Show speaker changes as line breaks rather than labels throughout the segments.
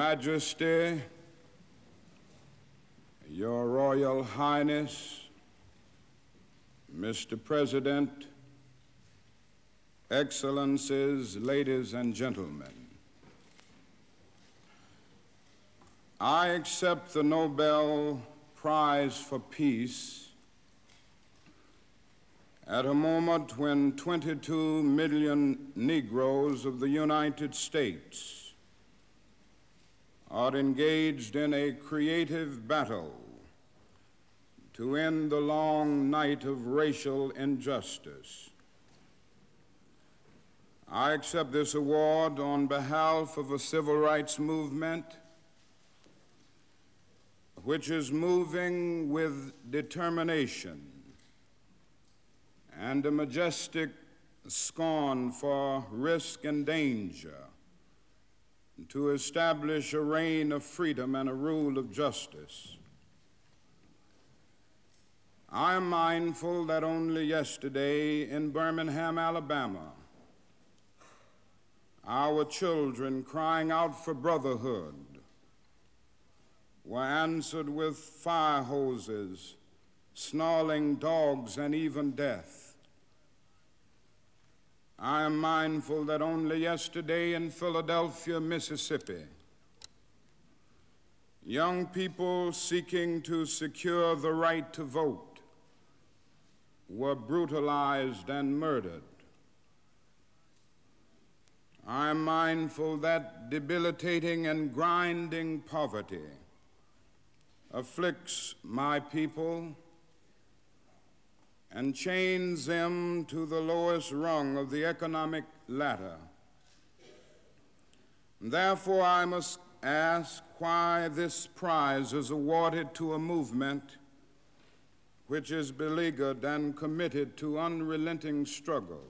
Majesty, Your Royal Highness, Mr. President, Excellencies, ladies and gentlemen, I accept the Nobel Prize for Peace at a moment when 22 million Negroes of the United States are engaged in a creative battle to end the long night of racial injustice. I accept this award on behalf of a civil rights movement which is moving with determination and a majestic scorn for risk and danger to establish a reign of freedom and a rule of justice. I am mindful that only yesterday in Birmingham, Alabama, our children crying out for brotherhood were answered with fire hoses, snarling dogs, and even death. I am mindful that only yesterday in Philadelphia, Mississippi, young people seeking to secure the right to vote were brutalized and murdered. I am mindful that debilitating and grinding poverty afflicts my people and chains them to the lowest rung of the economic ladder. Therefore, I must ask why this prize is awarded to a movement which is beleaguered and committed to unrelenting struggle,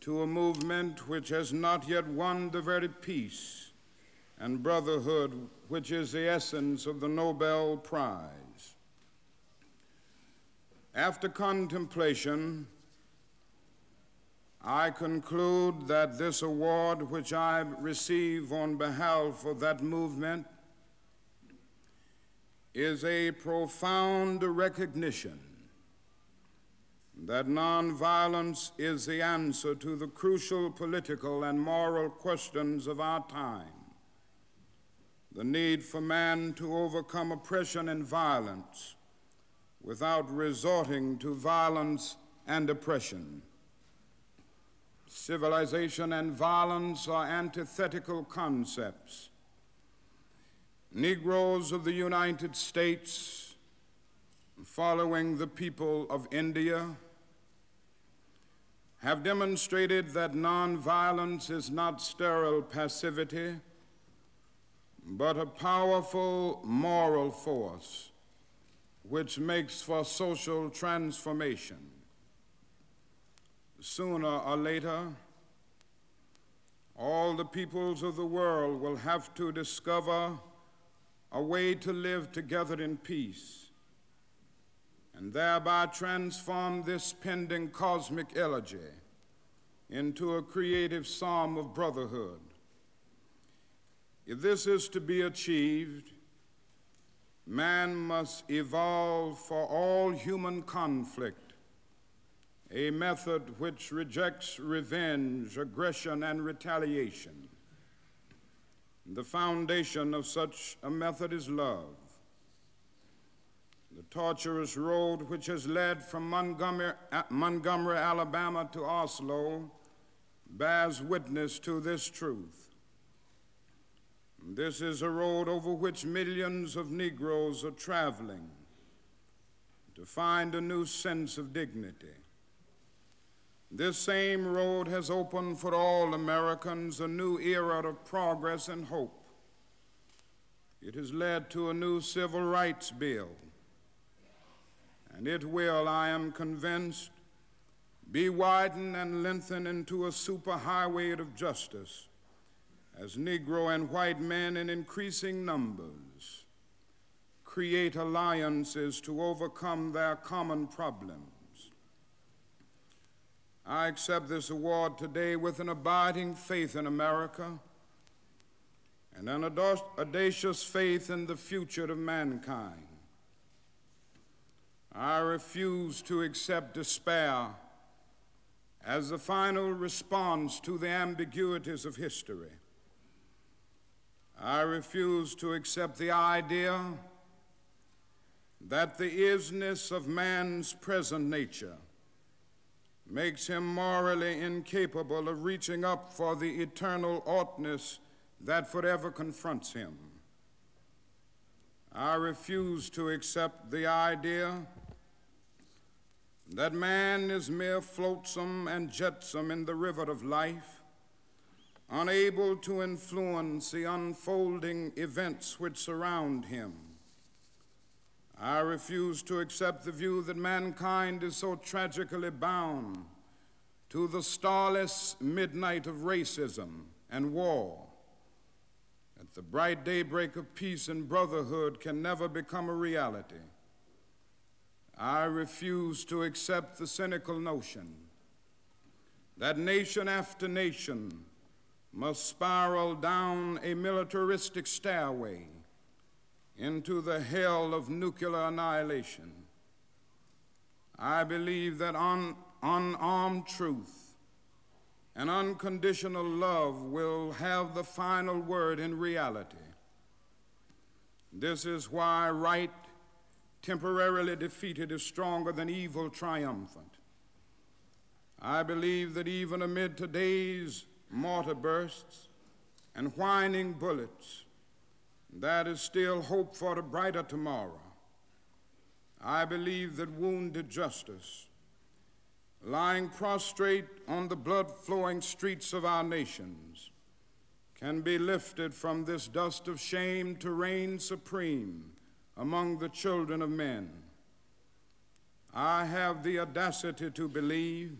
to a movement which has not yet won the very peace and brotherhood which is the essence of the Nobel Prize. After contemplation, I conclude that this award, which I receive on behalf of that movement, is a profound recognition that nonviolence is the answer to the crucial political and moral questions of our time. The need for man to overcome oppression and violence without resorting to violence and oppression. Civilization and violence are antithetical concepts. Negroes of the United States, following the people of India, have demonstrated that nonviolence is not sterile passivity, but a powerful moral force which makes for social transformation. Sooner or later, all the peoples of the world will have to discover a way to live together in peace and thereby transform this pending cosmic elegy into a creative psalm of brotherhood. If this is to be achieved, man must evolve for all human conflict a method which rejects revenge, aggression, and retaliation. The foundation of such a method is love. The tortuous road which has led from Montgomery, uh, Montgomery, Alabama to Oslo bears witness to this truth. This is a road over which millions of Negroes are traveling to find a new sense of dignity. This same road has opened for all Americans a new era of progress and hope. It has led to a new civil rights bill, and it will, I am convinced, be widened and lengthened into a superhighway of justice as Negro and white men in increasing numbers create alliances to overcome their common problems. I accept this award today with an abiding faith in America and an audacious faith in the future of mankind. I refuse to accept despair as the final response to the ambiguities of history. I refuse to accept the idea that the isness of man's present nature makes him morally incapable of reaching up for the eternal oughtness that forever confronts him. I refuse to accept the idea that man is mere flotsam and jetsam in the river of life, unable to influence the unfolding events which surround him. I refuse to accept the view that mankind is so tragically bound to the starless midnight of racism and war that the bright daybreak of peace and brotherhood can never become a reality. I refuse to accept the cynical notion that nation after nation must spiral down a militaristic stairway into the hell of nuclear annihilation. I believe that un- unarmed truth and unconditional love will have the final word in reality. This is why right temporarily defeated is stronger than evil triumphant. I believe that even amid today's mortar bursts and whining bullets, that is still hope for a brighter tomorrow. I believe that wounded justice, lying prostrate on the blood flowing streets of our nations, can be lifted from this dust of shame to reign supreme among the children of men. I have the audacity to believe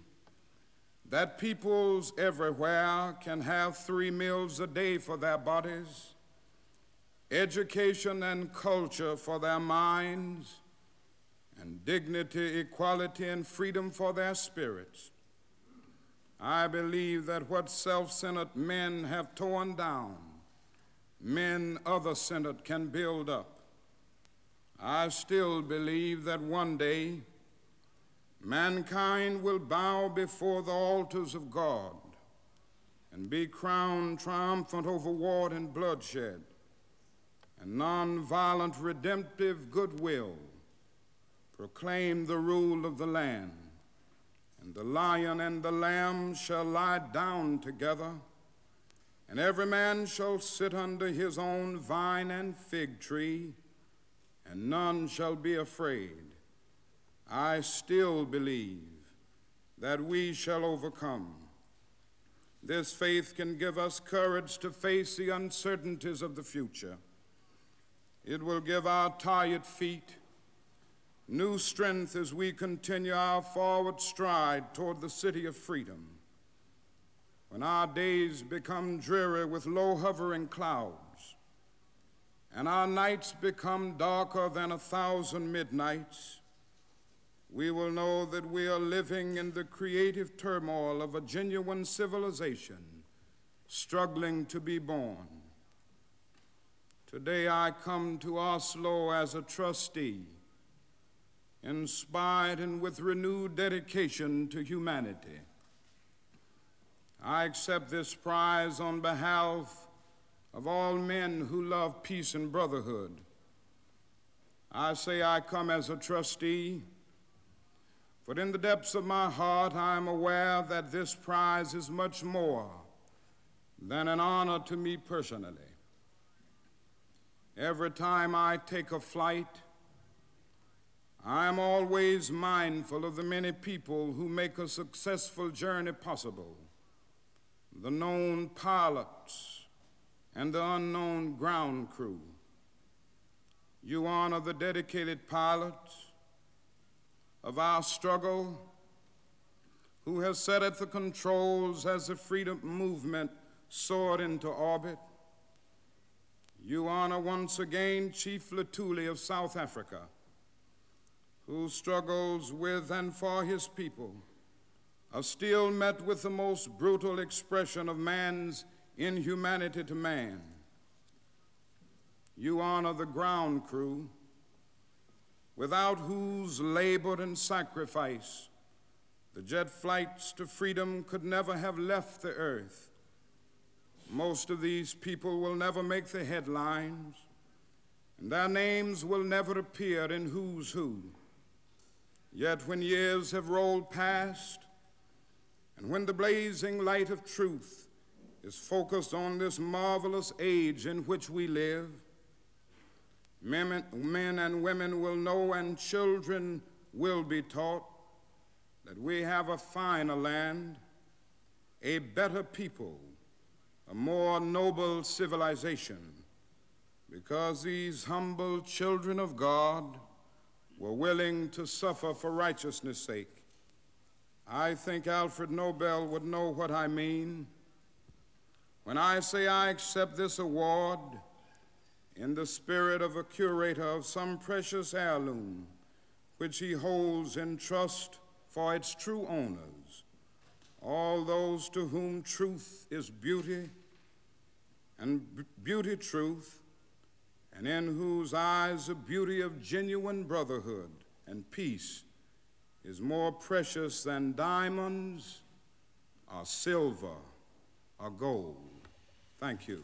that peoples everywhere can have three meals a day for their bodies, education and culture for their minds, and dignity, equality, and freedom for their spirits. I believe that what self centered men have torn down, men other centered can build up. I still believe that one day mankind will bow before the altars of God and be crowned triumphant over war and bloodshed and nonviolent redemptive goodwill proclaim the rule of the land and the lion and the lamb shall lie down together and every man shall sit under his own vine and fig tree and none shall be afraid. I still believe that we shall overcome. This faith can give us courage to face the uncertainties of the future. It will give our tired feet new strength as we continue our forward stride toward the city of freedom. When our days become dreary with low hovering clouds, and our nights become darker than a thousand midnights, we will know that we are living in the creative turmoil of a genuine civilization struggling to be born. Today I come to Oslo as a trustee, inspired and with renewed dedication to humanity. I accept this prize on behalf of all men who love peace and brotherhood. I say I come as a trustee, but in the depths of my heart, I am aware that this prize is much more than an honor to me personally. Every time I take a flight, I am always mindful of the many people who make a successful journey possible the known pilots and the unknown ground crew. You honor the dedicated pilots of our struggle who has sat at the controls as the freedom movement soared into orbit. You honor once again Chief Luthuli of South Africa, who struggles with and for his people are still met with the most brutal expression of man's inhumanity to man, you honor the ground crew, without whose labor and sacrifice the jet flights to freedom could never have left the earth. Most of these people will never make the headlines, and their names will never appear in Who's Who. Yet when years have rolled past, and when the blazing light of truth is focused on this marvelous age in which we live, men, men and women will know and children will be taught that we have a finer land, a better people, a more noble civilization, because these humble children of God were willing to suffer for righteousness' sake. I think Alfred Nobel would know what I mean when I say I accept this award in the spirit of a curator of some precious heirloom which he holds in trust for its true owners, all those to whom truth is beauty and beauty truth, and in whose eyes the beauty of genuine brotherhood and peace is more precious than diamonds or silver or gold. Thank you.